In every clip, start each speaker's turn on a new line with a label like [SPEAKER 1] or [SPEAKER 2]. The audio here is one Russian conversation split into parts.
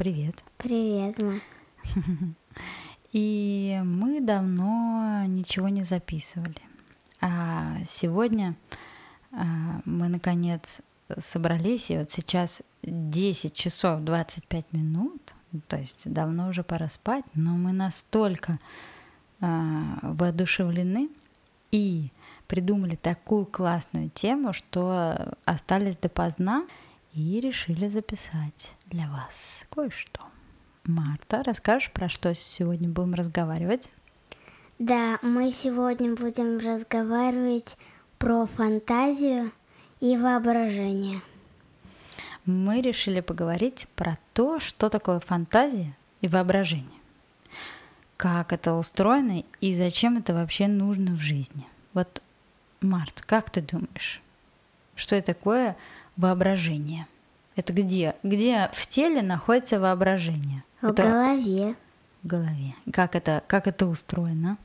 [SPEAKER 1] привет.
[SPEAKER 2] Привет, ма.
[SPEAKER 1] И мы давно ничего не записывали. А сегодня а, мы наконец собрались, и вот сейчас 10 часов 25 минут, то есть давно уже пора спать, но мы настолько а, воодушевлены и придумали такую классную тему, что остались допоздна и решили записать для вас кое-что. Марта, расскажешь, про что сегодня будем разговаривать?
[SPEAKER 2] Да, мы сегодня будем разговаривать про фантазию и воображение.
[SPEAKER 1] Мы решили поговорить про то, что такое фантазия и воображение. Как это устроено и зачем это вообще нужно в жизни. Вот, Март, как ты думаешь, что это такое воображение? Это где? Где в теле находится воображение?
[SPEAKER 2] В
[SPEAKER 1] это
[SPEAKER 2] голове.
[SPEAKER 1] в голове. Как это, как это устроено?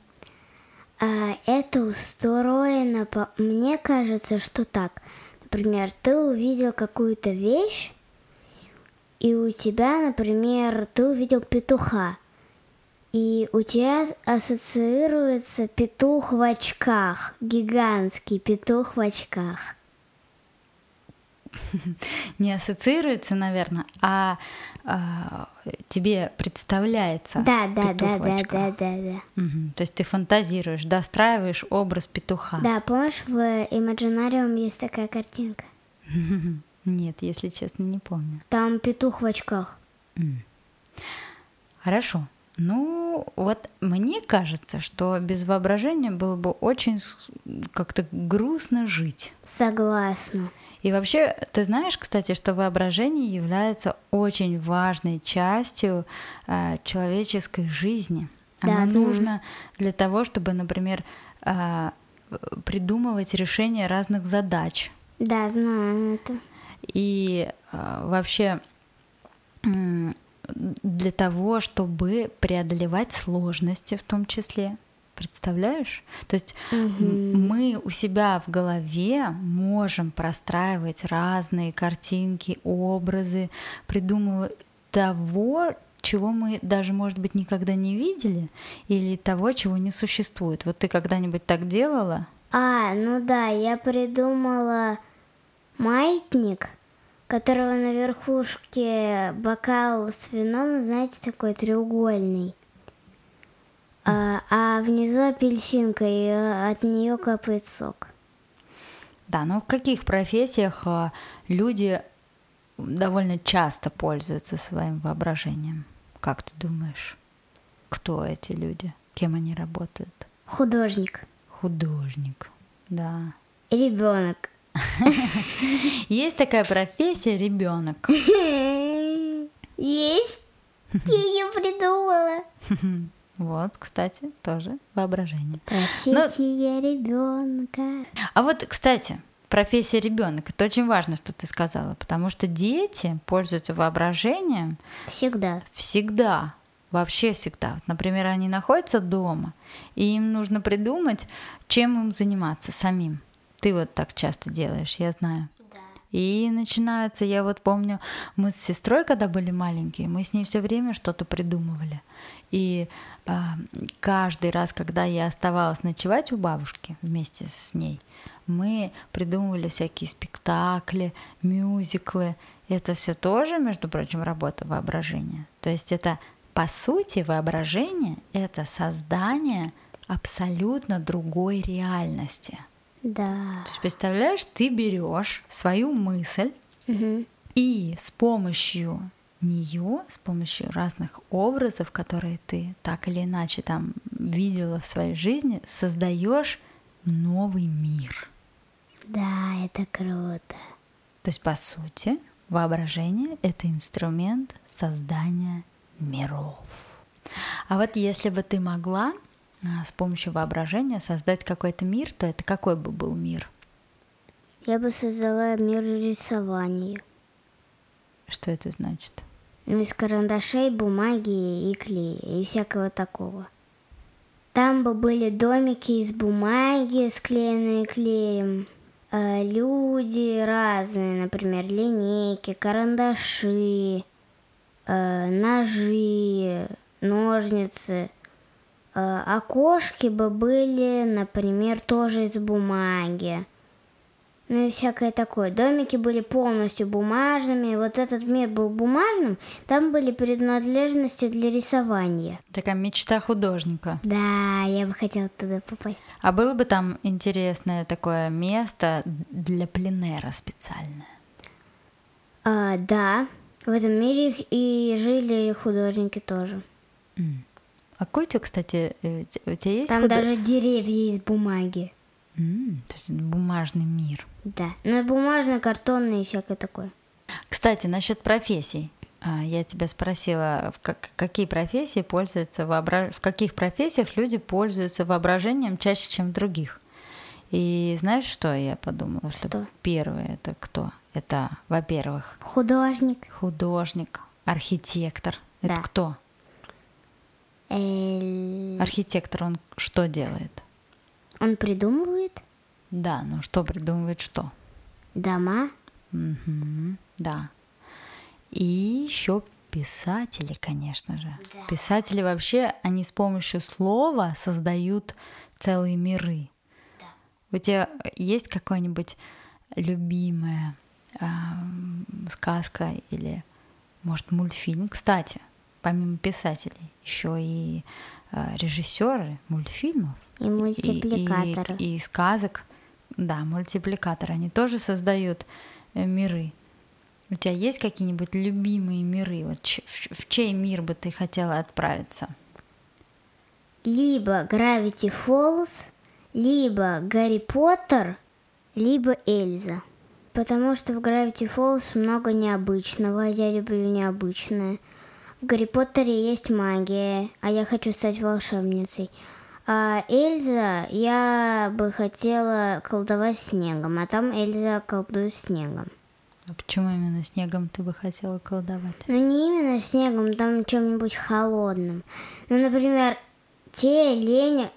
[SPEAKER 2] А, это устроено, по... мне кажется, что так. Например, ты увидел какую-то вещь, и у тебя, например, ты увидел петуха, и у тебя ассоциируется петух в очках, гигантский петух в очках.
[SPEAKER 1] Не ассоциируется, наверное, а, а, тебе представляется
[SPEAKER 2] Да, да,
[SPEAKER 1] петух
[SPEAKER 2] да, да, да, да, да.
[SPEAKER 1] Мгм. То есть ты фантазируешь, достраиваешь образ петуха.
[SPEAKER 2] Да, помнишь, в Imaginarium есть такая картинка?
[SPEAKER 1] Нет, если честно, не помню.
[SPEAKER 2] Там петух в очках.
[SPEAKER 1] Хорошо. Ну, вот мне кажется, что без воображения было бы очень как-то грустно жить.
[SPEAKER 2] Согласна.
[SPEAKER 1] И вообще, ты знаешь, кстати, что воображение является очень важной частью э, человеческой жизни.
[SPEAKER 2] Да,
[SPEAKER 1] Оно
[SPEAKER 2] знаю.
[SPEAKER 1] нужно для того, чтобы, например, э, придумывать решение разных задач.
[SPEAKER 2] Да, знаю это.
[SPEAKER 1] И э, вообще для того, чтобы преодолевать сложности в том числе. Представляешь? То есть м, мы у себя в голове можем простраивать разные картинки, образы, придумывать того, чего мы даже, может быть, никогда не видели, или того, чего не существует. Вот ты когда-нибудь так делала?
[SPEAKER 2] А, ну да, я придумала маятник, которого на верхушке бокал с вином, знаете, такой треугольный. А, а внизу апельсинка, и э, от нее капает сок.
[SPEAKER 1] Да, но в каких профессиях а, люди довольно часто пользуются своим воображением? Как ты думаешь, кто эти люди? Кем они работают?
[SPEAKER 2] Художник.
[SPEAKER 1] Художник, да.
[SPEAKER 2] И ребенок.
[SPEAKER 1] Есть такая профессия ребенок.
[SPEAKER 2] Есть? Я ее придумала.
[SPEAKER 1] Вот, кстати, тоже воображение.
[SPEAKER 2] Профессия ребенка.
[SPEAKER 1] А вот, кстати, профессия ребенок. Это очень важно, что ты сказала, потому что дети пользуются воображением
[SPEAKER 2] Всегда.
[SPEAKER 1] всегда, вообще всегда. Например, они находятся дома, и им нужно придумать, чем им заниматься самим. Ты вот так часто делаешь, я знаю. И начинается, я вот помню, мы с сестрой, когда были маленькие, мы с ней все время что-то придумывали. И а, каждый раз, когда я оставалась ночевать у бабушки вместе с ней, мы придумывали всякие спектакли, мюзиклы. Это все тоже, между прочим, работа воображения. То есть это, по сути, воображение — это создание абсолютно другой реальности.
[SPEAKER 2] Да.
[SPEAKER 1] То есть, представляешь, ты берешь свою мысль
[SPEAKER 2] Мгм.
[SPEAKER 1] и с помощью нее, с помощью разных образов, которые ты так или иначе там видела в своей жизни, создаешь новый мир.
[SPEAKER 2] Да, это круто.
[SPEAKER 1] То есть, по сути, воображение — это инструмент создания миров. А вот если бы ты могла с помощью воображения создать какой-то мир, то это какой бы был мир?
[SPEAKER 2] Я бы создала мир рисования.
[SPEAKER 1] Что это значит?
[SPEAKER 2] Ну, из карандашей, бумаги и клея, и всякого такого. Там бы были домики из бумаги, склеенные клеем, э, люди разные, например, линейки, карандаши, э, ножи, ножницы. Окошки бы были, например, тоже из бумаги. Ну и всякое такое. Домики были полностью бумажными. Вот этот мир был бумажным. Там были принадлежности для рисования.
[SPEAKER 1] Такая мечта художника.
[SPEAKER 2] Да, я бы хотела туда попасть.
[SPEAKER 1] А было бы там интересное такое место для пленера специальное?
[SPEAKER 2] А, да, в этом мире и жили художники тоже.
[SPEAKER 1] А какой у тебя, кстати, э, у тебя есть
[SPEAKER 2] Там
[SPEAKER 1] худо-
[SPEAKER 2] даже деревья из бумаги.
[SPEAKER 1] М, то есть бумажный мир.
[SPEAKER 2] Да. Ну, бумажно, картонное и всякое такое.
[SPEAKER 1] Кстати, насчет профессий. А, Я тебя спросила, в как- какие профессии пользуются вообра- в каких профессиях люди пользуются воображением чаще, чем в других. И знаешь, что я подумала? Что,
[SPEAKER 2] Что?
[SPEAKER 1] первое это кто? Это, во-первых,
[SPEAKER 2] Художник.
[SPEAKER 1] художник, архитектор. Это
[SPEAKER 2] Да.
[SPEAKER 1] кто?
[SPEAKER 2] Эль-
[SPEAKER 1] Архитектор, он что делает?
[SPEAKER 2] Он придумывает
[SPEAKER 1] Да, ну что придумывает что?
[SPEAKER 2] дома.
[SPEAKER 1] Мгм, да. И еще писатели, конечно же. Писатели вообще, они с помощью слова создают целые миры. У тебя есть какое-нибудь любимая ам, сказка или, может, мультфильм? Кстати, помимо писателей, еще и а, режиссеры мультфильмов
[SPEAKER 2] И
[SPEAKER 1] и-
[SPEAKER 2] мультипликаторы.
[SPEAKER 1] И, и сказок, да, мультипликаторы, они тоже создают э, миры. У тебя есть какие-нибудь любимые миры? Вот в, в чей мир бы ты хотела отправиться?
[SPEAKER 2] Либо Gravity Falls, либо Гарри Поттер, либо Эльза. Потому что в Gravity Falls много необычного, я люблю необычное. В Гарри Поттере есть магия, а я хочу стать волшебницей. А Эльза, я бы хотела колдовать снегом, а там Эльза колдует снегом.
[SPEAKER 1] А почему именно снегом ты бы хотела колдовать?
[SPEAKER 2] Ну не именно снегом, там чем-нибудь холодным. Ну, например, тебе лень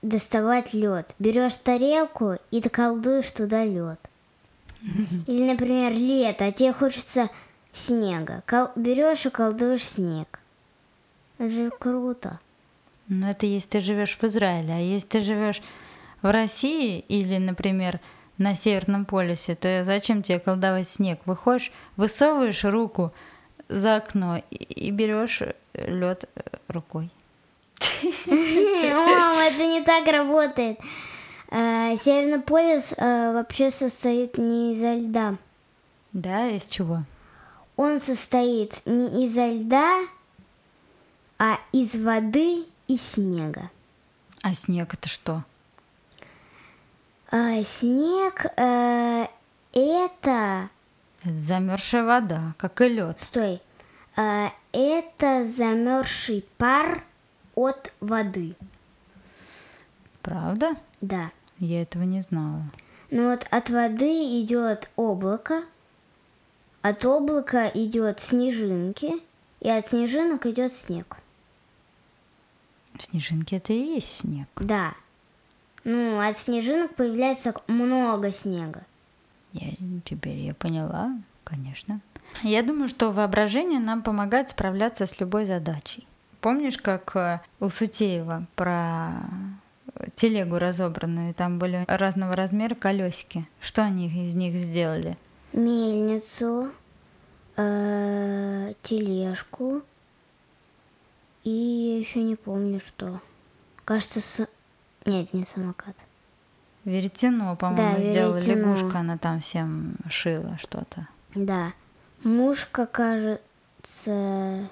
[SPEAKER 2] доставать лед. Берешь тарелку и ты колдуешь туда лед. Или, например, лето, а тебе хочется снега. Кол- берешь и колдуешь снег. Это же круто.
[SPEAKER 1] Ну, это если ты живешь в Израиле, а если ты живешь в России или, например, на Северном полюсе, то зачем тебе колдовать снег? Выходишь, высовываешь руку за окно и, и берешь лед рукой.
[SPEAKER 2] Мам, это не так работает. Э, Северный полюс э, вообще состоит не изо льда.
[SPEAKER 1] Да, из чего?
[SPEAKER 2] Он состоит не изо льда, а из воды и снега.
[SPEAKER 1] А снег это что?
[SPEAKER 2] А снег э, это...
[SPEAKER 1] Замерзшая вода, как и лед.
[SPEAKER 2] Стой. Э, это замерзший пар от воды.
[SPEAKER 1] Правда?
[SPEAKER 2] Да.
[SPEAKER 1] Я этого не знала.
[SPEAKER 2] Ну вот от воды идет облако, от облака идет снежинки, и от снежинок идет снег.
[SPEAKER 1] Снежинки это и есть снег.
[SPEAKER 2] Да. Ну, от снежинок появляется много снега.
[SPEAKER 1] Я, теперь я поняла, конечно. Я думаю, что воображение нам помогает справляться с любой задачей. Помнишь, как э, у Сутеева про телегу разобранную, там были разного размера колесики. Что они из них сделали?
[SPEAKER 2] Мельницу, э, тележку и еще не помню что. Кажется, с... нет, не самокат.
[SPEAKER 1] Веретено, по-моему, сделала
[SPEAKER 2] веретено.
[SPEAKER 1] лягушка, она там всем шила что-то.
[SPEAKER 2] Да. Мушка, кажется,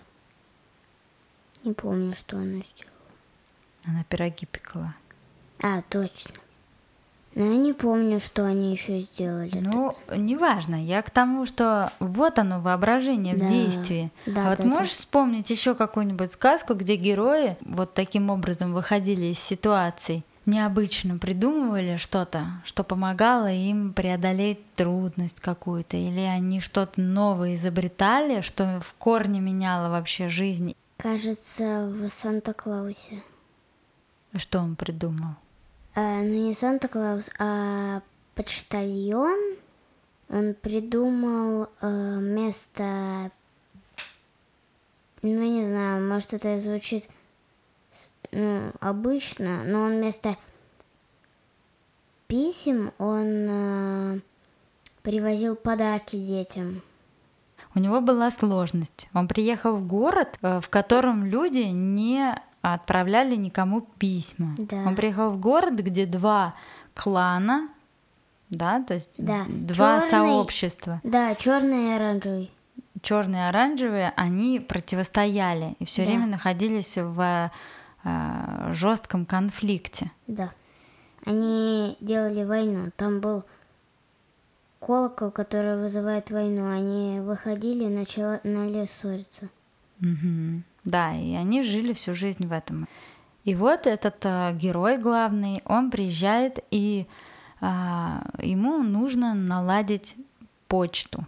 [SPEAKER 2] не помню, что она сделала.
[SPEAKER 1] Она пироги пекла.
[SPEAKER 2] А, точно. Но я не помню, что они еще сделали.
[SPEAKER 1] Ну, неважно. Я к тому, что вот оно, воображение
[SPEAKER 2] Да.
[SPEAKER 1] в действии.
[SPEAKER 2] Да,
[SPEAKER 1] а вот
[SPEAKER 2] да, да.
[SPEAKER 1] можешь вспомнить еще какую-нибудь сказку, где герои вот таким образом выходили из ситуаций, необычно придумывали что-то, что помогало им преодолеть трудность какую-то, или они что-то новое изобретали, что в корне меняло вообще жизнь.
[SPEAKER 2] Кажется, в Санта-Клаусе.
[SPEAKER 1] Что он придумал?
[SPEAKER 2] А, ну не Санта-Клаус, а почтальон, он придумал э, место, ну, не знаю, может, это звучит ну, обычно, но он вместо писем, он э, привозил подарки детям.
[SPEAKER 1] У него была сложность. Он приехал в город, э, в котором люди не отправляли никому письма.
[SPEAKER 2] Да.
[SPEAKER 1] Он приехал в город, где два клана, да, то есть
[SPEAKER 2] Да,
[SPEAKER 1] два
[SPEAKER 2] чёрный-
[SPEAKER 1] сообщества,
[SPEAKER 2] Да, черный и оранжевый.
[SPEAKER 1] черные и оранжевые, они противостояли и все
[SPEAKER 2] Да.
[SPEAKER 1] время находились в жестком конфликте.
[SPEAKER 2] Да. Они делали войну. Там был колокол, который вызывает войну. Они выходили и начала- начали ссориться.
[SPEAKER 1] Мгм. Да, и они жили всю жизнь в этом. И вот этот э, герой главный, он приезжает, и а, ему нужно наладить почту.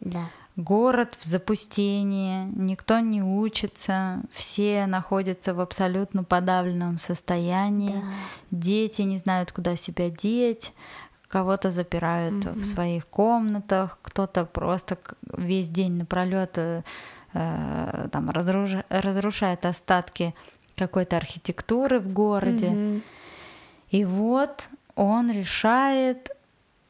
[SPEAKER 2] Да.
[SPEAKER 1] Город в запустении, никто не учится, все находятся в абсолютно подавленном состоянии,
[SPEAKER 2] Да.
[SPEAKER 1] дети не знают, куда себя деть, кого-то запирают в своих комнатах, кто-то просто весь день напролет э, э, там разруш- разрушает остатки какой-то архитектуры в городе.
[SPEAKER 2] Мгм.
[SPEAKER 1] И вот он решает,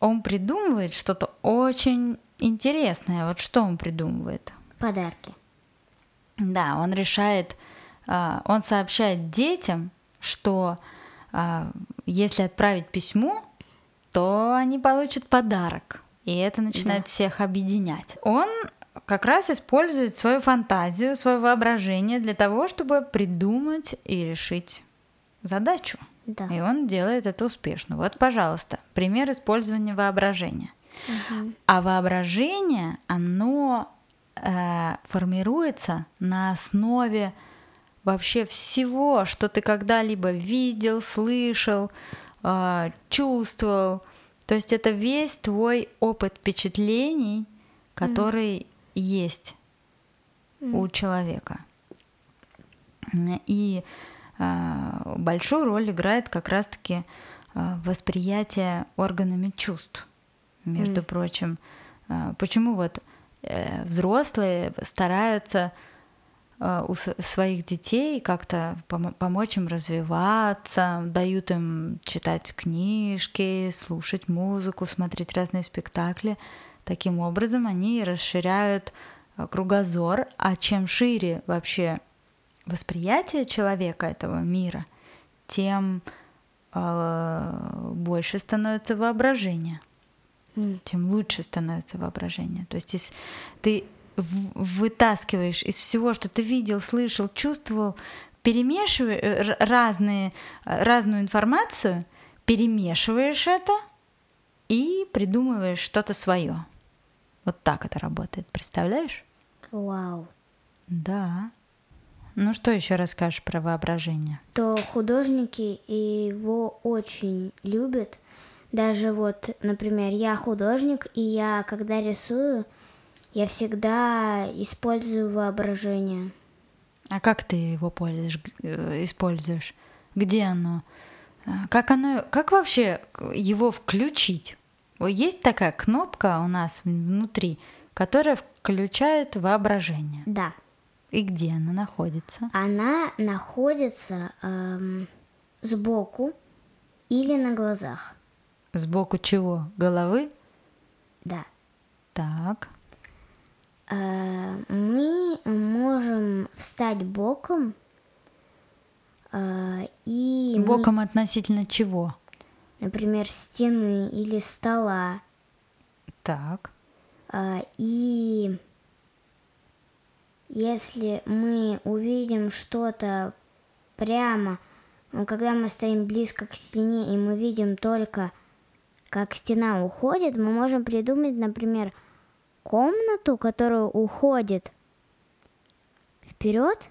[SPEAKER 1] он придумывает что-то очень интересное. Вот что он придумывает?
[SPEAKER 2] Подарки.
[SPEAKER 1] Да, он решает, а, он сообщает детям, что а, если отправить письмо, то они получат подарок. И это начинает всех объединять. Он как раз использует свою фантазию, свое воображение для того, чтобы придумать и решить задачу.
[SPEAKER 2] Да.
[SPEAKER 1] И он делает это успешно. Вот, пожалуйста, пример использования воображения. А воображение, оно э, формируется на основе вообще всего, что ты когда-либо видел, слышал, э, чувствовал. То есть это весь твой опыт впечатлений, который есть у человека. И э, большую роль играет как раз-таки э, восприятие органами чувств. Между прочим, Э, почему вот э, взрослые стараются у своих детей как-то помо- помочь им развиваться, дают им читать книжки, слушать музыку, смотреть разные спектакли. Таким образом они расширяют э, кругозор, а чем шире вообще восприятие человека этого мира, тем э, больше становится воображение
[SPEAKER 2] М.
[SPEAKER 1] тем лучше становится воображение. То есть если ты вытаскиваешь из всего, что ты видел, слышал, чувствовал, перемешиваешь э, разные, разную информацию, перемешиваешь это и придумываешь что-то свое. Вот так это работает, представляешь?
[SPEAKER 2] Вау.
[SPEAKER 1] Да. Ну что еще расскажешь про воображение?
[SPEAKER 2] То художники его очень любят. Даже вот, например, я художник, и я, когда рисую, я всегда использую воображение.
[SPEAKER 1] А как ты его пользуешь, э, используешь? Где оно? А, Как оно, как вообще его включить? Есть такая кнопка у нас внутри, которая включает воображение.
[SPEAKER 2] Да.
[SPEAKER 1] И где она находится?
[SPEAKER 2] Она находится эм, сбоку или на глазах.
[SPEAKER 1] Сбоку чего? Головы?
[SPEAKER 2] Да.
[SPEAKER 1] Так.
[SPEAKER 2] Э, мы можем встать боком э, и, мы,
[SPEAKER 1] Боком относительно чего?
[SPEAKER 2] Например, стены или стола.
[SPEAKER 1] Так.
[SPEAKER 2] А, И если мы увидим что-то прямо, ну, когда мы стоим близко к стене и мы видим только, как стена уходит, мы можем придумать, например, комнату, которая уходит вперед,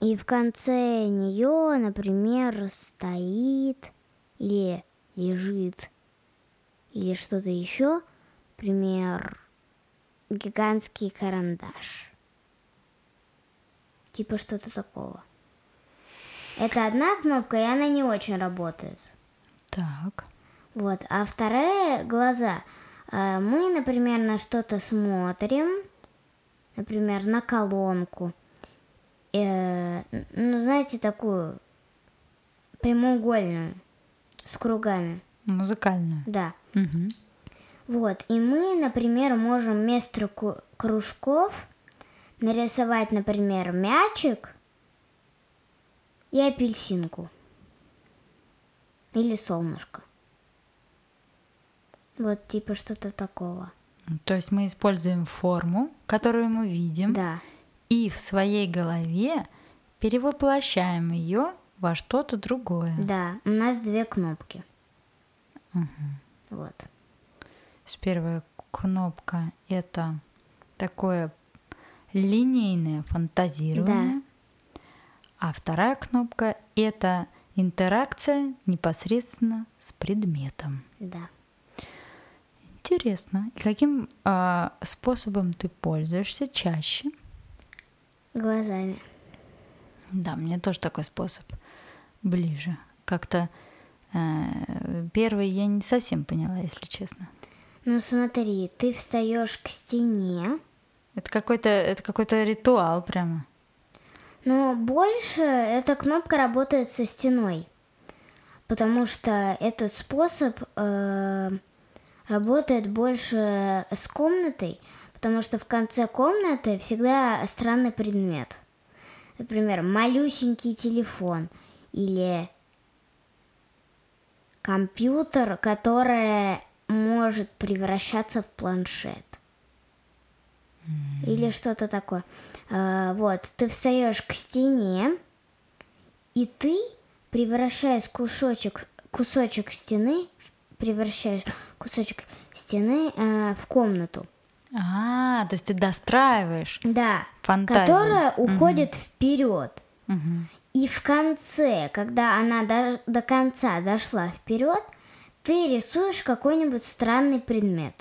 [SPEAKER 2] и в конце нее, например, стоит или лежит или что-то еще, например, гигантский карандаш. Типа что-то такого. Это одна кнопка, и она не очень работает.
[SPEAKER 1] Так.
[SPEAKER 2] Вот. А вторая глаза. А, Мы, например, на что-то смотрим, например, на колонку. Э, Ну, знаете, такую прямоугольную с кругами.
[SPEAKER 1] Музыкальную.
[SPEAKER 2] Да.
[SPEAKER 1] Мгм.
[SPEAKER 2] Вот. И мы, например, можем вместо кружков нарисовать, например, мячик и апельсинку. Или солнышко. Вот типа что-то такого.
[SPEAKER 1] То есть мы используем форму, которую мы видим,
[SPEAKER 2] Да.
[SPEAKER 1] и в своей голове перевоплощаем ее во что-то другое.
[SPEAKER 2] Да. У нас две кнопки. Вот.
[SPEAKER 1] С Первая кнопка это такое линейное фантазирование, а вторая кнопка это интеракция непосредственно с предметом.
[SPEAKER 2] Да.
[SPEAKER 1] Интересно. И каким а, способом ты пользуешься чаще?
[SPEAKER 2] Глазами.
[SPEAKER 1] Да, мне тоже такой способ ближе. Как-то э, первый я не совсем поняла, если честно.
[SPEAKER 2] Ну смотри, ты встаешь к стене,
[SPEAKER 1] Это какой-то это какой-то ритуал прямо.
[SPEAKER 2] Но больше эта кнопка работает со стеной, потому что этот способ э, работает больше с комнатой, потому что в конце комнаты всегда странный предмет. Например, малюсенький телефон или компьютер, который может превращаться в планшет. Или что-то такое. А, вот, ты встаешь к стене, и ты превращаешь кусочек, кусочек стены, превращаешь кусочек стены э, в комнату.
[SPEAKER 1] А, то есть ты достраиваешь.
[SPEAKER 2] Да,
[SPEAKER 1] Фантазию.
[SPEAKER 2] которая уходит вперед.
[SPEAKER 1] Мгм.
[SPEAKER 2] И в конце, когда она до, до конца дошла вперед, ты рисуешь какой-нибудь странный предмет.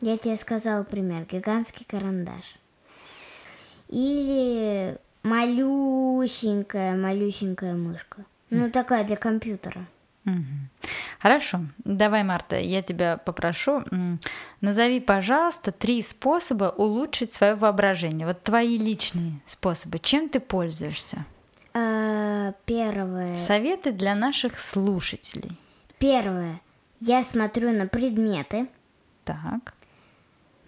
[SPEAKER 2] Я тебе сказала пример. Гигантский карандаш. Или малюсенькая, малюсенькая мышка. Ну, такая для компьютера.
[SPEAKER 1] Мгм. Хорошо. Давай, Марта, я тебя попрошу. Назови, пожалуйста, три способа улучшить свое воображение. Вот твои личные способы. Чем ты пользуешься?
[SPEAKER 2] А, первое.
[SPEAKER 1] Советы для наших слушателей.
[SPEAKER 2] Первое. Я смотрю на предметы.
[SPEAKER 1] Так.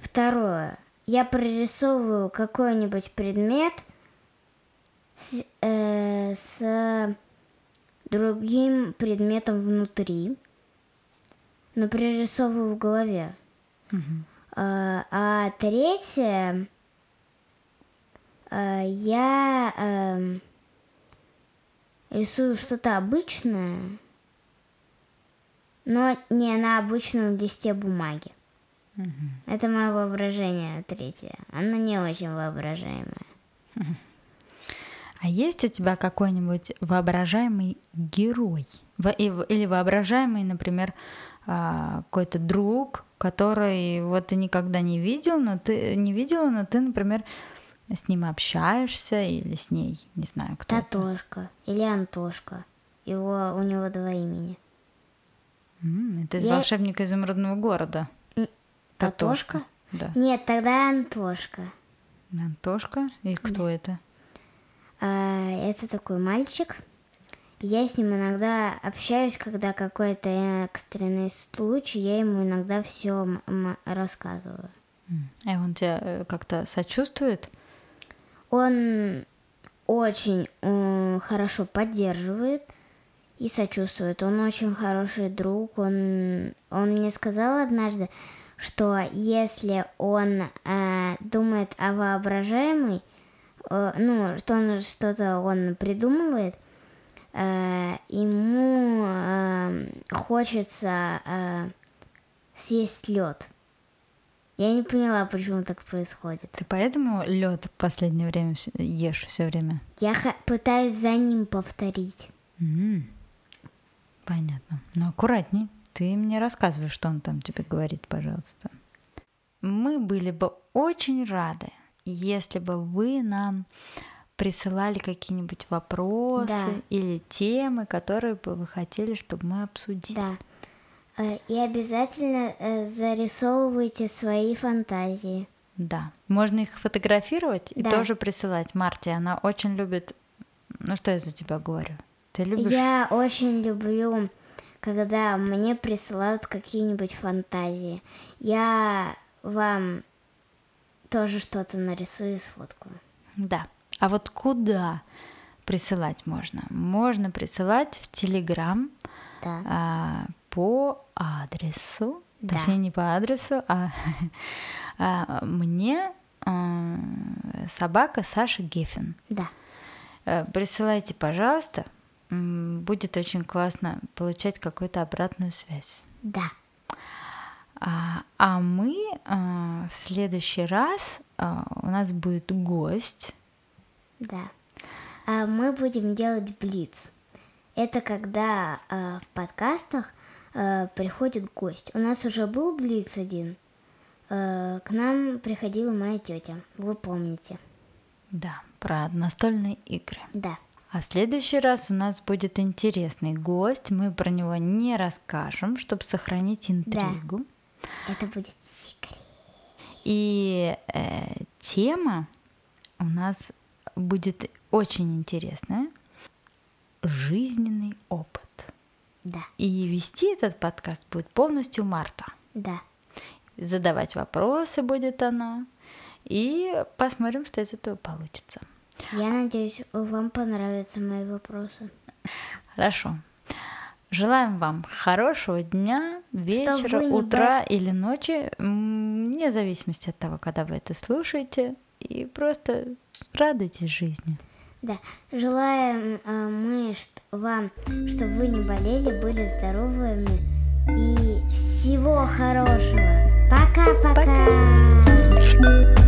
[SPEAKER 2] Второе. Я прорисовываю какой-нибудь предмет с, э, с другим предметом внутри, но прорисовываю в голове. А, а третье, э, я эм, рисую что-то обычное, но не на обычном листе бумаги. Это мое воображение третье. Оно не очень воображаемое.
[SPEAKER 1] А есть у тебя какой-нибудь воображаемый герой? Или воображаемый, например, а, какой-то друг, который вот ты никогда не видел, но ты не видела, но ты, например, с ним общаешься или с ней, не знаю, кто. это.
[SPEAKER 2] Татошка или Антошка. Его, у него два имени.
[SPEAKER 1] Это из
[SPEAKER 2] Я-
[SPEAKER 1] волшебника изумрудного города.
[SPEAKER 2] М, Татошка?
[SPEAKER 1] Да.
[SPEAKER 2] Нет, тогда Антошка.
[SPEAKER 1] Антошка? И кто это?
[SPEAKER 2] А, это такой мальчик. Я с ним иногда общаюсь, когда какой-то экстренный случай, я ему иногда все рассказываю.
[SPEAKER 1] А он тебя э, как-то сочувствует?
[SPEAKER 2] Он очень м, хорошо поддерживает и сочувствует. Он очень хороший друг. Он, он мне сказал однажды, что если он э, думает о воображаемой, э, ну, что он что-то он придумывает, э, ему э, хочется э, съесть лед. Я не поняла, почему так происходит.
[SPEAKER 1] Ты поэтому лед в последнее время ешь все время?
[SPEAKER 2] Я пытаюсь за ним повторить.
[SPEAKER 1] М, Понятно. Ну, аккуратней. Ты мне рассказывай, что он там тебе говорит, пожалуйста. Мы были бы очень рады, если бы вы нам присылали какие-нибудь вопросы
[SPEAKER 2] Да.
[SPEAKER 1] или темы, которые бы вы хотели, чтобы мы обсудили.
[SPEAKER 2] Да. Э, И обязательно э, зарисовывайте свои фантазии.
[SPEAKER 1] Да. Можно их фотографировать и
[SPEAKER 2] Да.
[SPEAKER 1] тоже присылать. Марте, она очень любит... Ну что я за тебя говорю? Ты любишь...
[SPEAKER 2] Я очень люблю, когда мне присылают какие-нибудь фантазии. Я вам тоже что-то нарисую и сфоткаю.
[SPEAKER 1] Да. А вот куда присылать можно? Можно присылать в Телеграм
[SPEAKER 2] Да.
[SPEAKER 1] а, по адресу,
[SPEAKER 2] Да.
[SPEAKER 1] точнее не по адресу, а, а, мне а, собака Саша Гефин.
[SPEAKER 2] Да.
[SPEAKER 1] Э, Присылайте, пожалуйста. Будет очень классно получать какую-то обратную связь.
[SPEAKER 2] Да.
[SPEAKER 1] А, а мы а, в следующий раз а, у нас будет гость.
[SPEAKER 2] Да. А мы будем делать блиц. Это когда в подкастах приходит гость. У нас уже был блиц один. К нам приходила моя тетя. Вы помните?
[SPEAKER 1] Да, про настольные игры.
[SPEAKER 2] Да.
[SPEAKER 1] А в следующий раз у нас будет интересный гость. Мы про него не расскажем, чтобы сохранить интригу.
[SPEAKER 2] Это будет секрет.
[SPEAKER 1] И э, тема у нас будет очень интересная. Жизненный опыт.
[SPEAKER 2] Да.
[SPEAKER 1] И вести этот подкаст будет полностью Марта.
[SPEAKER 2] Да.
[SPEAKER 1] Задавать вопросы будет она. И посмотрим, что из этого получится.
[SPEAKER 2] Я надеюсь, вам понравятся мои вопросы.
[SPEAKER 1] Хорошо. Желаем вам хорошего дня, вечера, утра или ночи, вне зависимости от того, когда вы это слушаете. И просто радуйтесь жизни.
[SPEAKER 2] Да. Желаем э, мы что, вам, чтобы вы не болели, были здоровыми и всего хорошего. Пока-пока.
[SPEAKER 1] Пока!